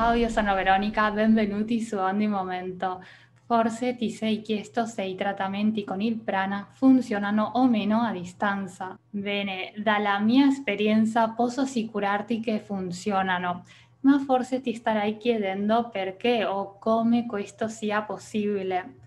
Ciao, io sono Veronica, benvenuti su ogni momento. Forse ti sei chiesto se i trattamenti con il prana funzionano o meno a distanza. Bene, dalla mia esperienza posso assicurarti che funzionano, ma forse ti starai chiedendo perché o come questo sia possibile.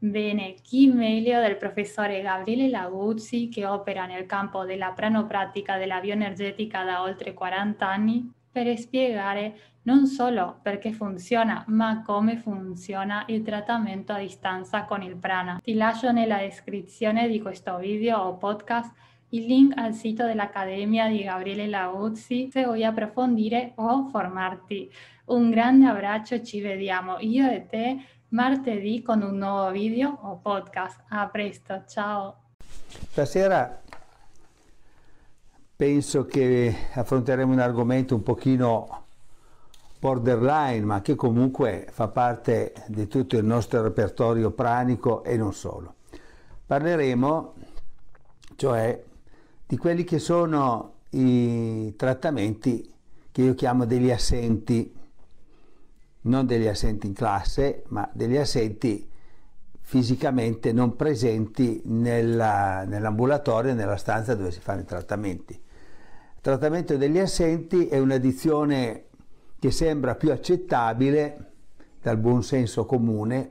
Bene, chi meglio del professore Gabriele Laguzzi che opera nel campo della pranopratica della bioenergetica da oltre 40 anni per spiegare non solo perché funziona, ma come funziona il trattamento a distanza con il prana. Ti lascio nella descrizione di questo video o podcast il link al sito dell'Accademia di Gabriele Lauzzi se vuoi approfondire o formarti. Un grande abbraccio, ci vediamo io e te martedì con un nuovo video o podcast. A presto, ciao! Stasera penso che affronteremo un argomento un pochino borderline, ma che comunque fa parte di tutto il nostro repertorio pranico e non solo. Parleremo, cioè, di quelli che sono i trattamenti che io chiamo degli assenti, non degli assenti in classe, ma degli assenti fisicamente non presenti nella, nell'ambulatorio, nella stanza dove si fanno i trattamenti. Trattamento degli assenti è un'addizione che sembra più accettabile dal buon senso comune,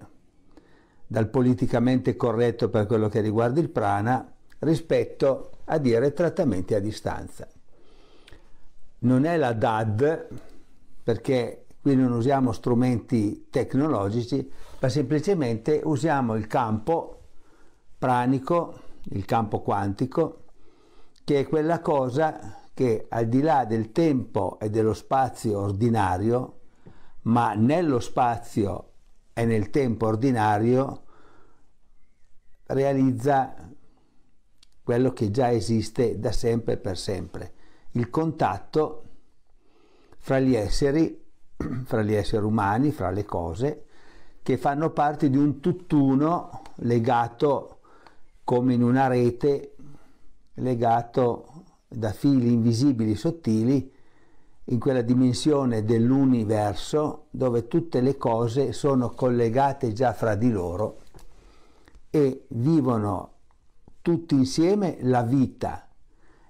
dal politicamente corretto per quello che riguarda il prana, rispetto a dire trattamenti a distanza. Non è la DAD, perché qui non usiamo strumenti tecnologici, ma semplicemente usiamo il campo pranico, il campo quantico, che è quella cosa che al di là del tempo e dello spazio ordinario, ma nello spazio e nel tempo ordinario, realizza quello che già esiste da sempre e per sempre, il contatto fra gli esseri, fra gli esseri umani, fra le cose, che fanno parte di un tutt'uno legato come in una rete, legato da fili invisibili sottili in quella dimensione dell'universo dove tutte le cose sono collegate già fra di loro e vivono tutti insieme la vita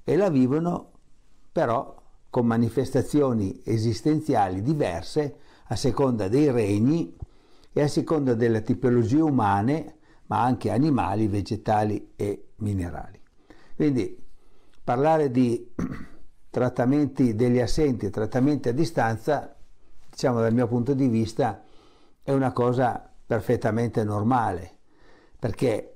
e la vivono però con manifestazioni esistenziali diverse a seconda dei regni e a seconda delle tipologie umane, ma anche animali, vegetali e minerali. Quindi parlare di trattamenti degli assenti, trattamenti a distanza, diciamo dal mio punto di vista, è una cosa perfettamente normale, perché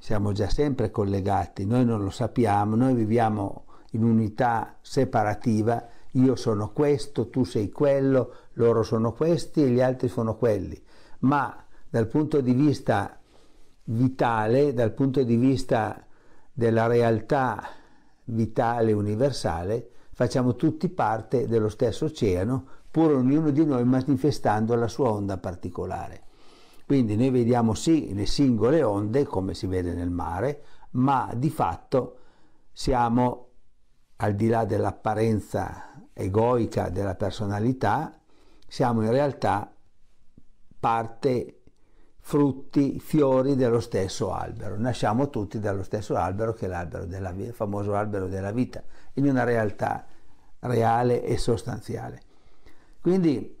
siamo già sempre collegati, noi non lo sappiamo, noi viviamo in unità separativa, io sono questo, tu sei quello, loro sono questi e gli altri sono quelli, ma dal punto di vista vitale, dal punto di vista della realtà vitale, universale, facciamo tutti parte dello stesso oceano, pur ognuno di noi manifestando la sua onda particolare. Quindi noi vediamo sì le singole onde, come si vede nel mare, ma di fatto siamo, al di là dell'apparenza egoica della personalità, siamo in realtà parte frutti, fiori dello stesso albero. Nasciamo tutti dallo stesso albero che è l'albero della il famoso albero della vita, in una realtà reale e sostanziale. Quindi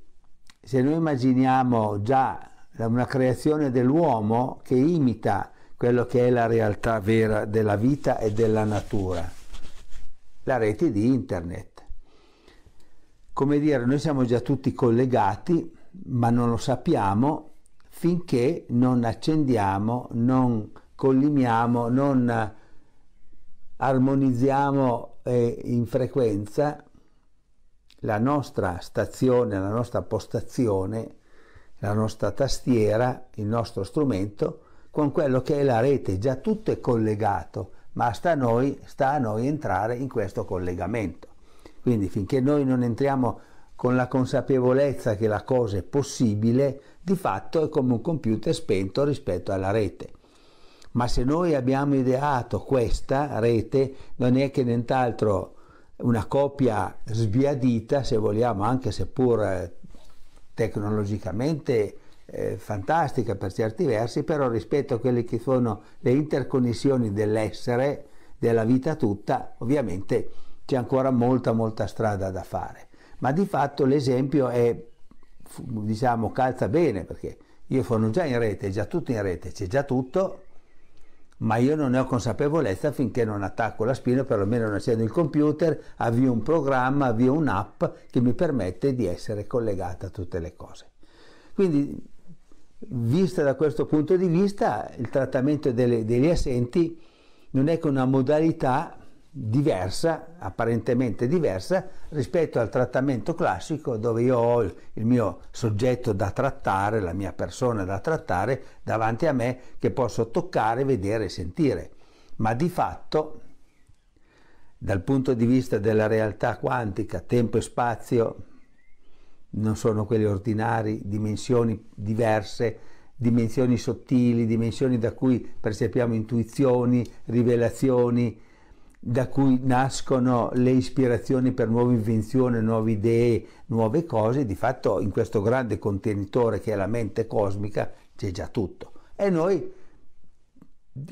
se noi immaginiamo già una creazione dell'uomo che imita quello che è la realtà vera della vita e della natura, la rete di internet. Come dire, noi siamo già tutti collegati, ma non lo sappiamo finché non accendiamo, non collimiamo, non armonizziamo eh, in frequenza la nostra stazione, la nostra postazione, la nostra tastiera, il nostro strumento con quello che è la rete, già tutto è collegato, ma sta a noi, sta a noi entrare in questo collegamento. Quindi finché noi non entriamo con la consapevolezza che la cosa è possibile, di fatto è come un computer spento rispetto alla rete. Ma se noi abbiamo ideato questa rete, non è che nient'altro una copia sbiadita, se vogliamo, anche seppur tecnologicamente eh, fantastica per certi versi, però rispetto a quelle che sono le interconnessioni dell'essere, della vita tutta, ovviamente c'è ancora molta molta strada da fare. Ma di fatto l'esempio è, diciamo, calza bene perché io sono già in rete, è già tutto in rete, c'è già tutto, ma io non ne ho consapevolezza finché non attacco la spina, perlomeno non accendo il computer, avvio un programma, avvio un'app che mi permette di essere collegata a tutte le cose. Quindi, vista da questo punto di vista, il trattamento delle, degli assenti non è che una modalità diversa, apparentemente diversa, rispetto al trattamento classico dove io ho il mio soggetto da trattare, la mia persona da trattare davanti a me che posso toccare, vedere e sentire. Ma di fatto, dal punto di vista della realtà quantica, tempo e spazio non sono quelli ordinari, dimensioni diverse, dimensioni sottili, dimensioni da cui percepiamo intuizioni, rivelazioni, da cui nascono le ispirazioni per nuove invenzioni, nuove idee, nuove cose, di fatto in questo grande contenitore che è la mente cosmica c'è già tutto. E noi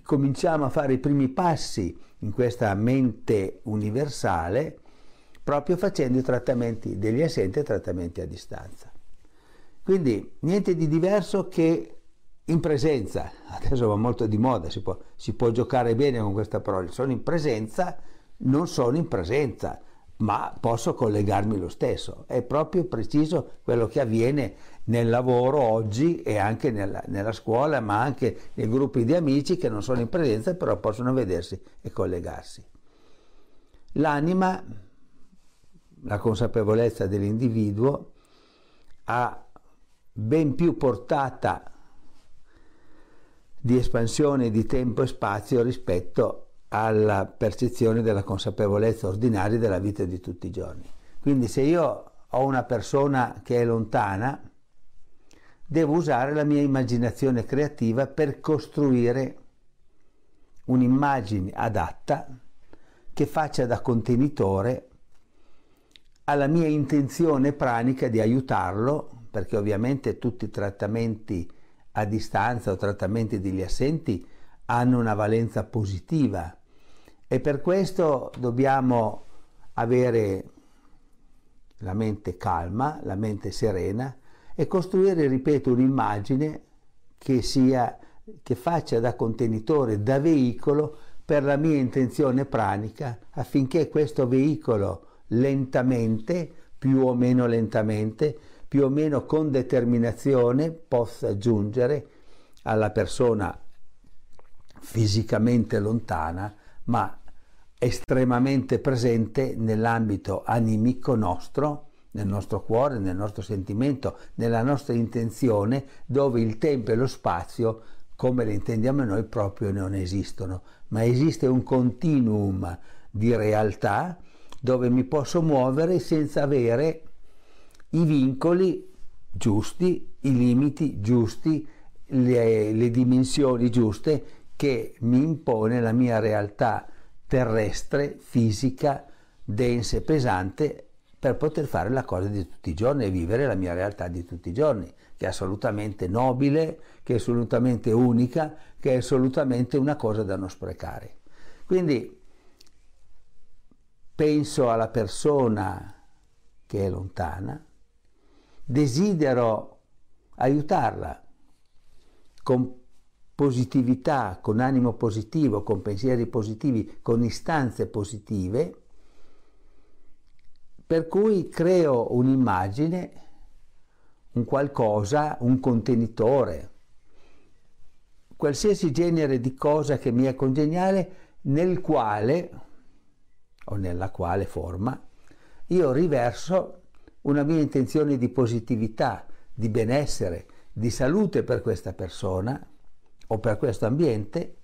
cominciamo a fare i primi passi in questa mente universale proprio facendo i trattamenti degli assenti e trattamenti a distanza. Quindi niente di diverso che in presenza, adesso va molto di moda, si può, si può giocare bene con questa parola, sono in presenza, non sono in presenza, ma posso collegarmi lo stesso. È proprio preciso quello che avviene nel lavoro oggi e anche nella, nella, scuola, ma anche nei gruppi di amici che non sono in presenza, però possono vedersi e collegarsi. L'anima, la consapevolezza dell'individuo, ha ben più portata di espansione di tempo e spazio rispetto alla percezione della consapevolezza ordinaria della vita di tutti i giorni. Quindi se io ho una persona che è lontana, devo usare la mia immaginazione creativa per costruire un'immagine adatta che faccia da contenitore alla mia intenzione pranica di aiutarlo, perché ovviamente tutti i trattamenti a distanza o trattamenti degli assenti hanno una valenza positiva. E per questo dobbiamo avere la mente calma, la mente serena e costruire, ripeto, un'immagine che, sia, che faccia da contenitore, da veicolo per la mia intenzione pranica affinché questo veicolo lentamente, più o meno lentamente, più o meno con determinazione possa giungere alla persona fisicamente lontana, ma estremamente presente nell'ambito animico nostro, nel nostro cuore, nel nostro sentimento, nella nostra intenzione, dove il tempo e lo spazio, come le intendiamo noi, proprio non esistono, ma esiste un continuum di realtà dove mi posso muovere senza avere i vincoli giusti, i limiti giusti, le, le dimensioni giuste che mi impone la mia realtà terrestre, fisica, densa e pesante per poter fare la cosa di tutti i giorni e vivere la mia realtà di tutti i giorni, che è assolutamente nobile, che è assolutamente unica, che è assolutamente una cosa da non sprecare. Quindi penso alla persona che è lontana, desidero aiutarla con positività, con animo positivo, con pensieri positivi, con istanze positive, per cui creo un'immagine, un qualcosa, un contenitore, qualsiasi genere di cosa che mi è congeniale nel quale o nella quale forma io riverso una mia intenzione di positività, di benessere, di salute per questa persona o per questo ambiente,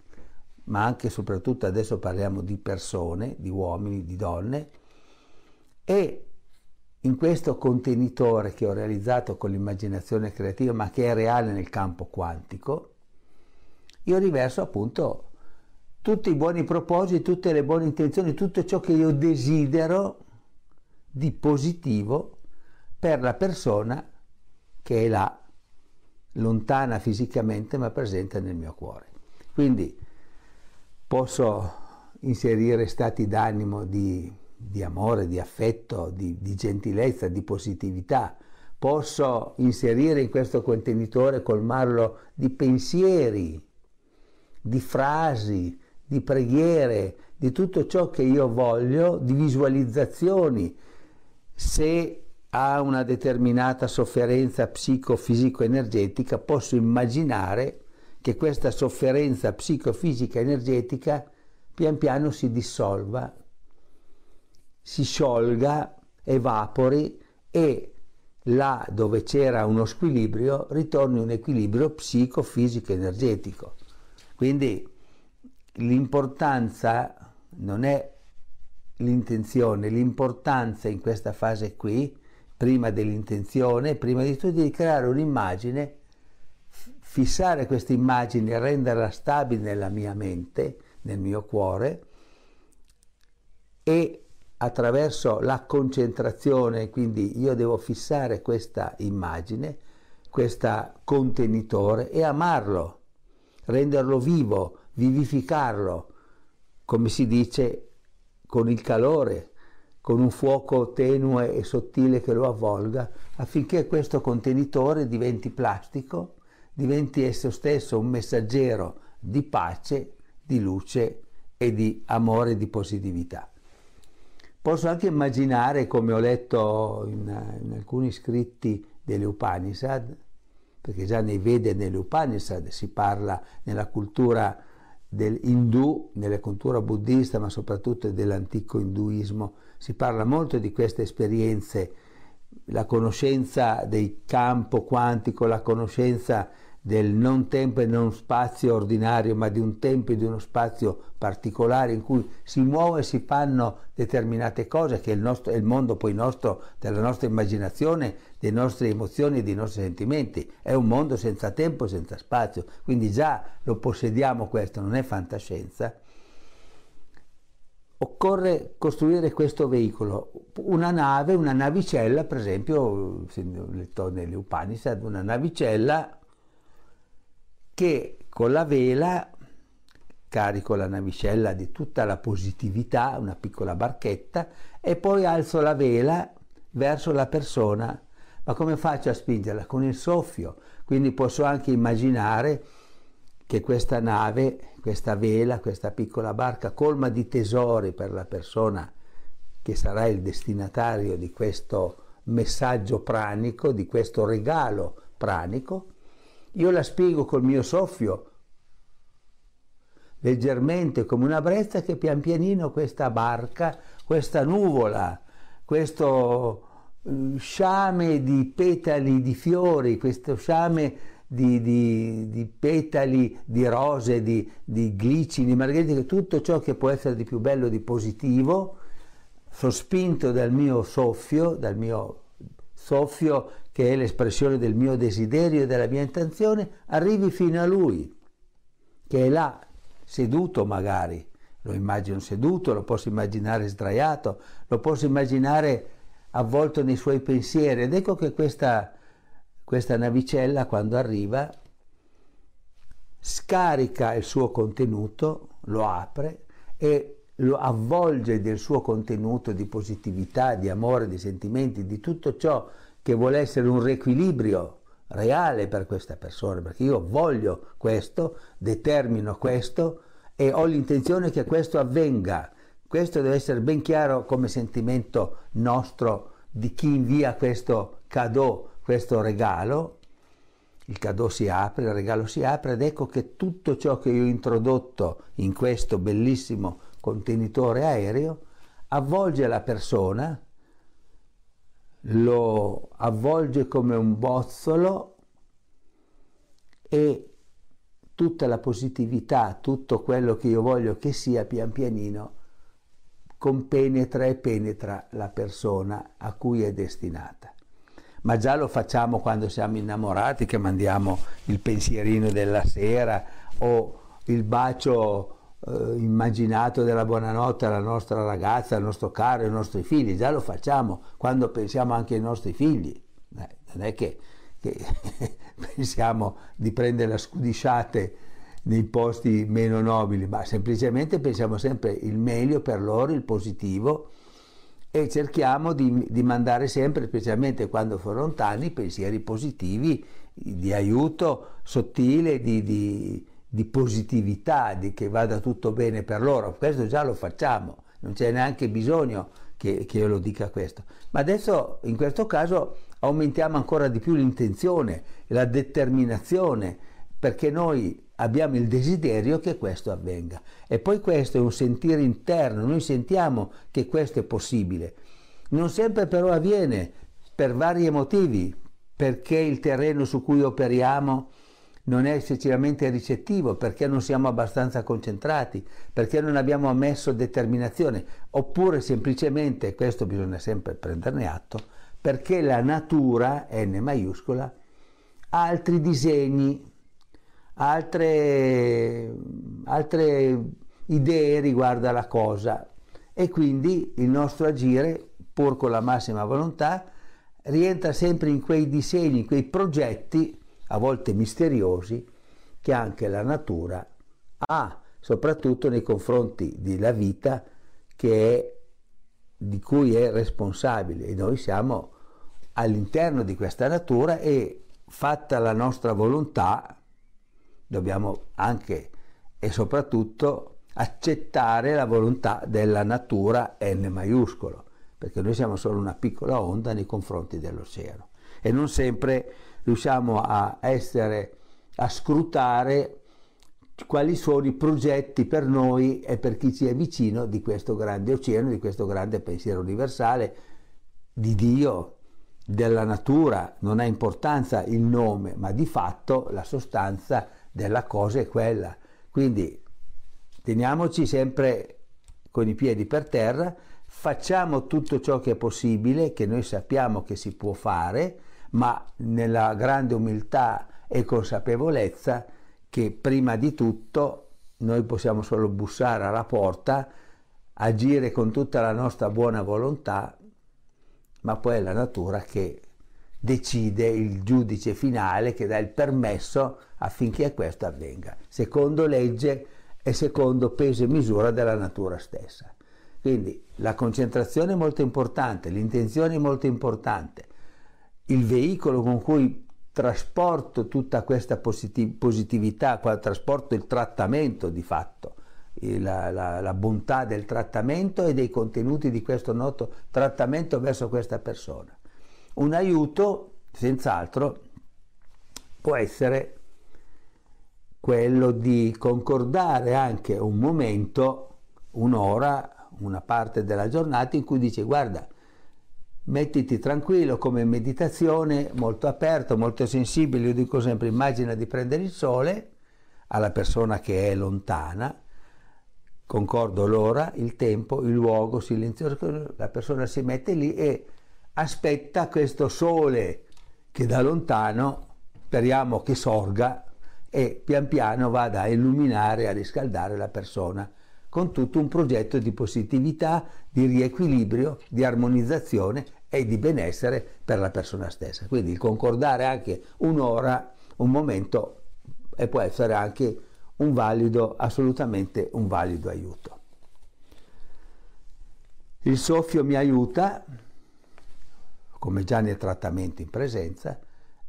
ma anche e soprattutto adesso parliamo di persone, di uomini, di donne, e in questo contenitore che ho realizzato con l'immaginazione creativa, ma che è reale nel campo quantico, io riverso appunto tutti i buoni propositi, tutte le buone intenzioni, tutto ciò che io desidero di positivo per la persona che è là, lontana fisicamente ma presente nel mio cuore. Quindi posso inserire stati d'animo di, di amore, di affetto, di, di gentilezza, di positività, posso inserire in questo contenitore, colmarlo di pensieri, di frasi, di preghiere, di tutto ciò che io voglio, di visualizzazioni. Se ha una determinata sofferenza psicofisico-energetica, posso immaginare che questa sofferenza psicofisica energetica pian piano si dissolva, si sciolga, evapori e là dove c'era uno squilibrio ritorni un equilibrio psicofisico energetico. Quindi l'importanza non è l'intenzione, l'importanza in questa fase qui, prima dell'intenzione, prima di tutto di creare un'immagine, fissare questa immagine, renderla stabile nella mia mente, nel mio cuore e attraverso la concentrazione, quindi io devo fissare questa immagine, questo contenitore e amarlo, renderlo vivo, vivificarlo, come si dice, con il calore, con un fuoco tenue e sottile che lo avvolga, affinché questo contenitore diventi plastico, diventi esso stesso un messaggero di pace, di luce e di amore e di positività. Posso anche immaginare, come ho letto in, in alcuni scritti delle Upanishad, perché già nei Veda e nelle Upanishad si parla nella cultura dell'Hindu, nella cultura buddista, ma soprattutto dell'antico induismo, si parla molto di queste esperienze, la conoscenza del campo quantico, la conoscenza del non tempo e non spazio ordinario, ma di un tempo e di uno spazio particolare in cui si muove e si fanno determinate cose, che è il, nostro, il mondo poi nostro, della nostra immaginazione, delle nostre emozioni e dei nostri sentimenti. È un mondo senza tempo, senza spazio, quindi già lo possediamo questo, non è fantascienza. Occorre costruire questo veicolo, una nave, una navicella, per esempio, ho letto nelle Upanishad, una navicella che con la vela carico la navicella di tutta la positività, una piccola barchetta, e poi alzo la vela verso la persona. Ma come faccio a spingerla? Con il soffio. Quindi posso anche immaginare che questa nave, questa vela, questa piccola barca colma di tesori per la persona che sarà il destinatario di questo messaggio pranico, di questo regalo pranico, io la spiego col mio soffio, leggermente come una brezza che pian pianino questa barca, questa nuvola, questo eh, sciame di petali di fiori, questo sciame di, di, di petali di rose, di, di glicini, margherite, tutto ciò che può essere di più bello, di positivo, sospinto dal mio soffio, dal mio soffio che è l'espressione del mio desiderio e della mia intenzione, arrivi fino a lui, che è là, seduto magari. Lo immagino seduto, lo posso immaginare sdraiato, lo posso immaginare avvolto nei suoi pensieri. Ed ecco che questa, questa navicella, quando arriva, scarica il suo contenuto, lo apre e lo avvolge del suo contenuto di positività, di amore, di sentimenti, di tutto ciò che vuole essere un riequilibrio reale per questa persona, perché io voglio questo, determino questo e ho l'intenzione che questo avvenga. Questo deve essere ben chiaro come sentimento nostro di chi invia questo cadeau, questo regalo. Il cadeau si apre, il regalo si apre ed ecco che tutto ciò che io ho introdotto in questo bellissimo contenitore aereo avvolge la persona lo avvolge come un bozzolo e tutta la positività, tutto quello che io voglio che sia pian pianino, compenetra e penetra la persona a cui è destinata. Ma già lo facciamo quando siamo innamorati, che mandiamo il pensierino della sera o il bacio eh, immaginato della buonanotte alla nostra ragazza, al nostro caro, ai nostri figli, già lo facciamo quando pensiamo anche ai nostri figli. Eh, non è che che pensiamo di prendere la scudisciate nei posti meno nobili, ma semplicemente pensiamo sempre il meglio per loro, il positivo e cerchiamo di, di mandare sempre, specialmente quando sono lontani, pensieri positivi, di aiuto sottile, di, di, di positività, di che vada tutto bene per loro. Questo già lo facciamo, non c'è neanche bisogno che, che io lo dica questo. Ma adesso in questo caso aumentiamo ancora di più l'intenzione, la determinazione, perché noi abbiamo il desiderio che questo avvenga. E poi questo è un sentire interno, noi sentiamo che questo è possibile. Non sempre però avviene per vari motivi, perché il terreno su cui operiamo non è eccessivamente ricettivo, perché non siamo abbastanza concentrati, perché non abbiamo ammesso determinazione, oppure semplicemente, questo bisogna sempre prenderne atto, perché la natura, N maiuscola, ha altri disegni, altre, altre idee riguardo alla cosa. E quindi il nostro agire, pur con la massima volontà, rientra sempre in quei disegni, in quei progetti, a volte misteriosi, che anche la natura ha, soprattutto nei confronti della vita è, di cui è responsabile. E noi siamo all'interno di questa natura e fatta la nostra volontà dobbiamo anche e soprattutto accettare la volontà della natura N maiuscolo, perché noi siamo solo una piccola onda nei confronti dell'oceano e non sempre riusciamo a essere, a scrutare quali sono i progetti per noi e per chi ci è vicino di questo grande oceano, di questo grande pensiero universale, di Dio, della natura. Non ha importanza il nome, ma di fatto la sostanza della cosa è quella. Quindi teniamoci sempre con i piedi per terra, facciamo tutto ciò che è possibile, che noi sappiamo che si può fare, ma nella grande umiltà e consapevolezza che prima di tutto noi possiamo solo bussare alla porta, agire con tutta la nostra buona volontà, ma poi è la natura che decide il giudice finale che dà il permesso affinché questo avvenga, secondo legge e secondo peso e misura della natura stessa. Quindi la concentrazione è molto importante, l'intenzione è molto importante, il veicolo con cui trasporto tutta questa positività, trasporto il trattamento di fatto, la, la, la, bontà del trattamento e dei contenuti di questo noto trattamento verso questa persona. Un aiuto, senz'altro, può essere quello di concordare anche un momento, un'ora, una parte della giornata in cui dice guarda, mettiti tranquillo come meditazione, molto aperto, molto sensibile, io dico sempre immagina di prendere il sole alla persona che è lontana, concordo l'ora, il tempo, il luogo silenzioso, la persona si mette lì e aspetta questo sole che da lontano speriamo che sorga e pian piano vada a illuminare, a riscaldare la persona con tutto un progetto di positività, di riequilibrio, di armonizzazione e di benessere per la persona stessa. Quindi il concordare anche un'ora, un momento e può essere anche un valido, assolutamente un valido aiuto. Il soffio mi aiuta come già nel trattamento in presenza,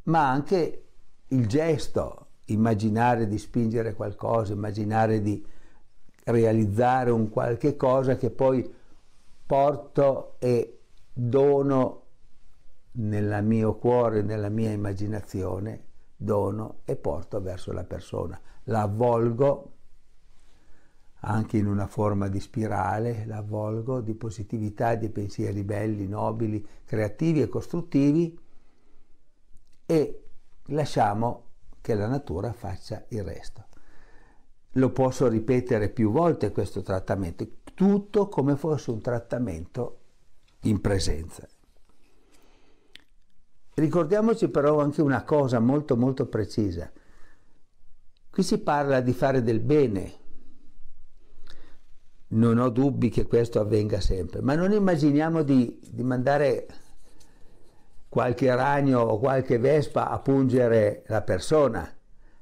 ma anche il gesto, immaginare di spingere qualcosa, immaginare di realizzare un qualche cosa che poi porto e dono nel mio cuore, nella mia immaginazione, dono e porto verso la persona. La avvolgo anche in una forma di spirale, l'avvolgo di positività, di pensieri belli, nobili, creativi e costruttivi e lasciamo che la natura faccia il resto. Lo posso ripetere più volte questo trattamento, tutto come fosse un trattamento in presenza. Ricordiamoci però anche una cosa molto molto precisa. Qui si parla di fare del bene, non ho dubbi che questo avvenga sempre, ma non immaginiamo di, di mandare qualche ragno o qualche vespa a pungere la persona,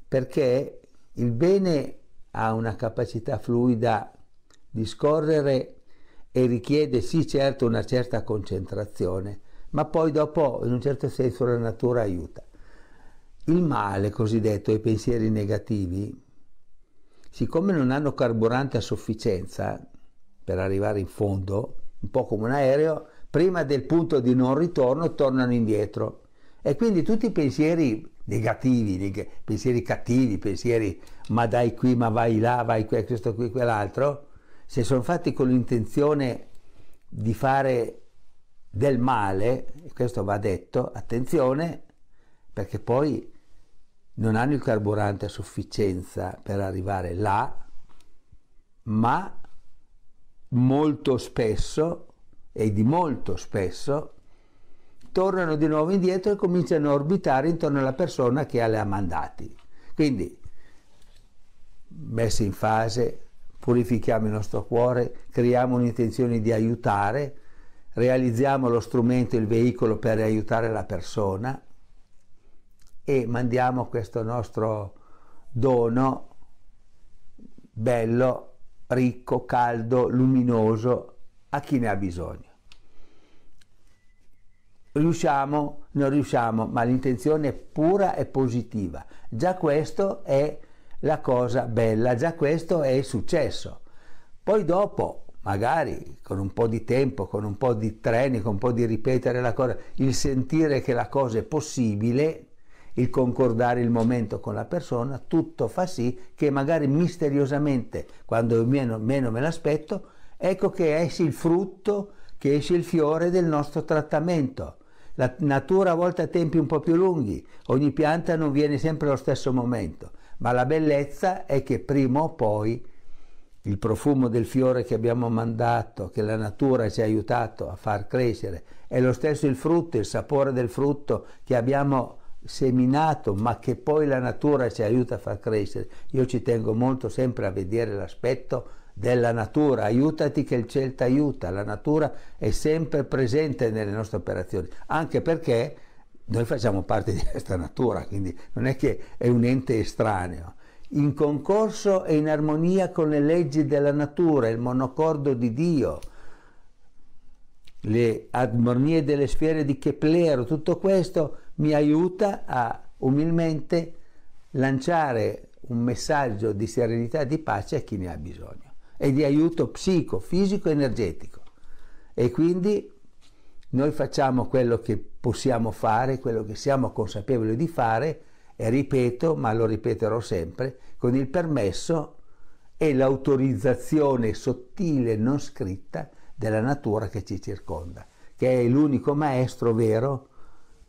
perché il bene ha una capacità fluida di scorrere e richiede sì certo una certa concentrazione, ma poi dopo in un certo senso la natura aiuta. Il male cosiddetto, i pensieri negativi, siccome non hanno carburante a sufficienza per arrivare in fondo, un po' come un aereo, prima del punto di non ritorno tornano indietro. E quindi tutti i pensieri negativi, pensieri cattivi, pensieri ma dai qui, ma vai là, vai qui, questo qui, quell'altro, se sono fatti con l'intenzione di fare del male, questo va detto, attenzione, perché poi non hanno il carburante a sufficienza per arrivare là, ma molto spesso, e di molto spesso, tornano di nuovo indietro e cominciano a orbitare intorno alla persona che le ha mandati. Quindi, messi in fase, purifichiamo il nostro cuore, creiamo un'intenzione di aiutare, realizziamo lo strumento, il veicolo per aiutare la persona e mandiamo questo nostro dono bello, ricco, caldo, luminoso a chi ne ha bisogno. Riusciamo, non riusciamo, ma l'intenzione è pura e positiva. Già questo è la cosa bella, già questo è il successo. Poi dopo, magari con un po' di tempo, con un po' di treni, con un po' di ripetere la cosa, il sentire che la cosa è possibile, il concordare il momento con la persona, tutto fa sì che magari misteriosamente, quando meno, meno me l'aspetto, ecco che esce il frutto, che esce il fiore del nostro trattamento. La natura a volte ha tempi un po' più lunghi, ogni pianta non viene sempre allo stesso momento ma la bellezza è che prima o poi il profumo del fiore che abbiamo mandato, che la natura ci ha aiutato a far crescere, è lo stesso il frutto, il sapore del frutto che abbiamo seminato, ma che poi la natura ci aiuta a far crescere. Io ci tengo molto sempre a vedere l'aspetto della natura, aiutati che il cielo ti aiuta, la natura è sempre presente nelle nostre operazioni, anche perché noi facciamo parte di questa natura, quindi non è che è un ente estraneo. In concorso e in armonia con le leggi della natura, il monocordo di Dio, le armonie delle sfere di Keplero, tutto questo mi aiuta a umilmente lanciare un messaggio di serenità e di pace a chi ne ha bisogno e di aiuto psico, fisico e energetico. E quindi noi facciamo quello che possiamo fare, quello che siamo consapevoli di fare e ripeto, ma lo ripeterò sempre, con il permesso e l'autorizzazione sottile, non scritta, della natura che ci circonda, che è l'unico maestro vero,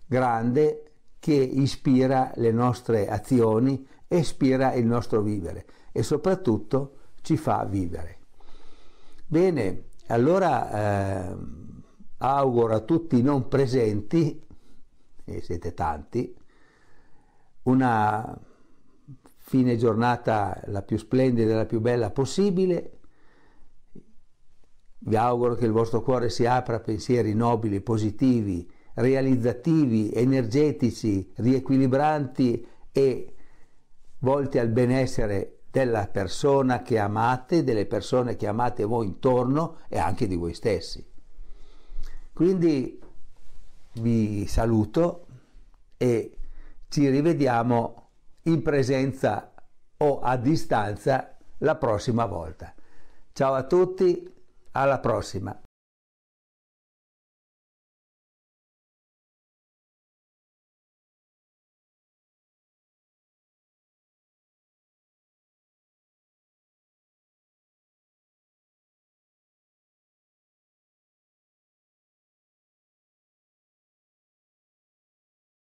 grande, che ispira le nostre azioni, ispira il nostro vivere e soprattutto ci fa vivere. Bene, allora... Eh, auguro a tutti i non presenti, e siete tanti, una fine giornata la più splendida e la più bella possibile. Vi auguro che il vostro cuore si apra a pensieri nobili, positivi, realizzativi, energetici, riequilibranti e volti al benessere della persona che amate, delle persone che amate voi intorno e anche di voi stessi. Quindi vi saluto e ci rivediamo in presenza o a distanza la prossima volta. Ciao a tutti, alla prossima.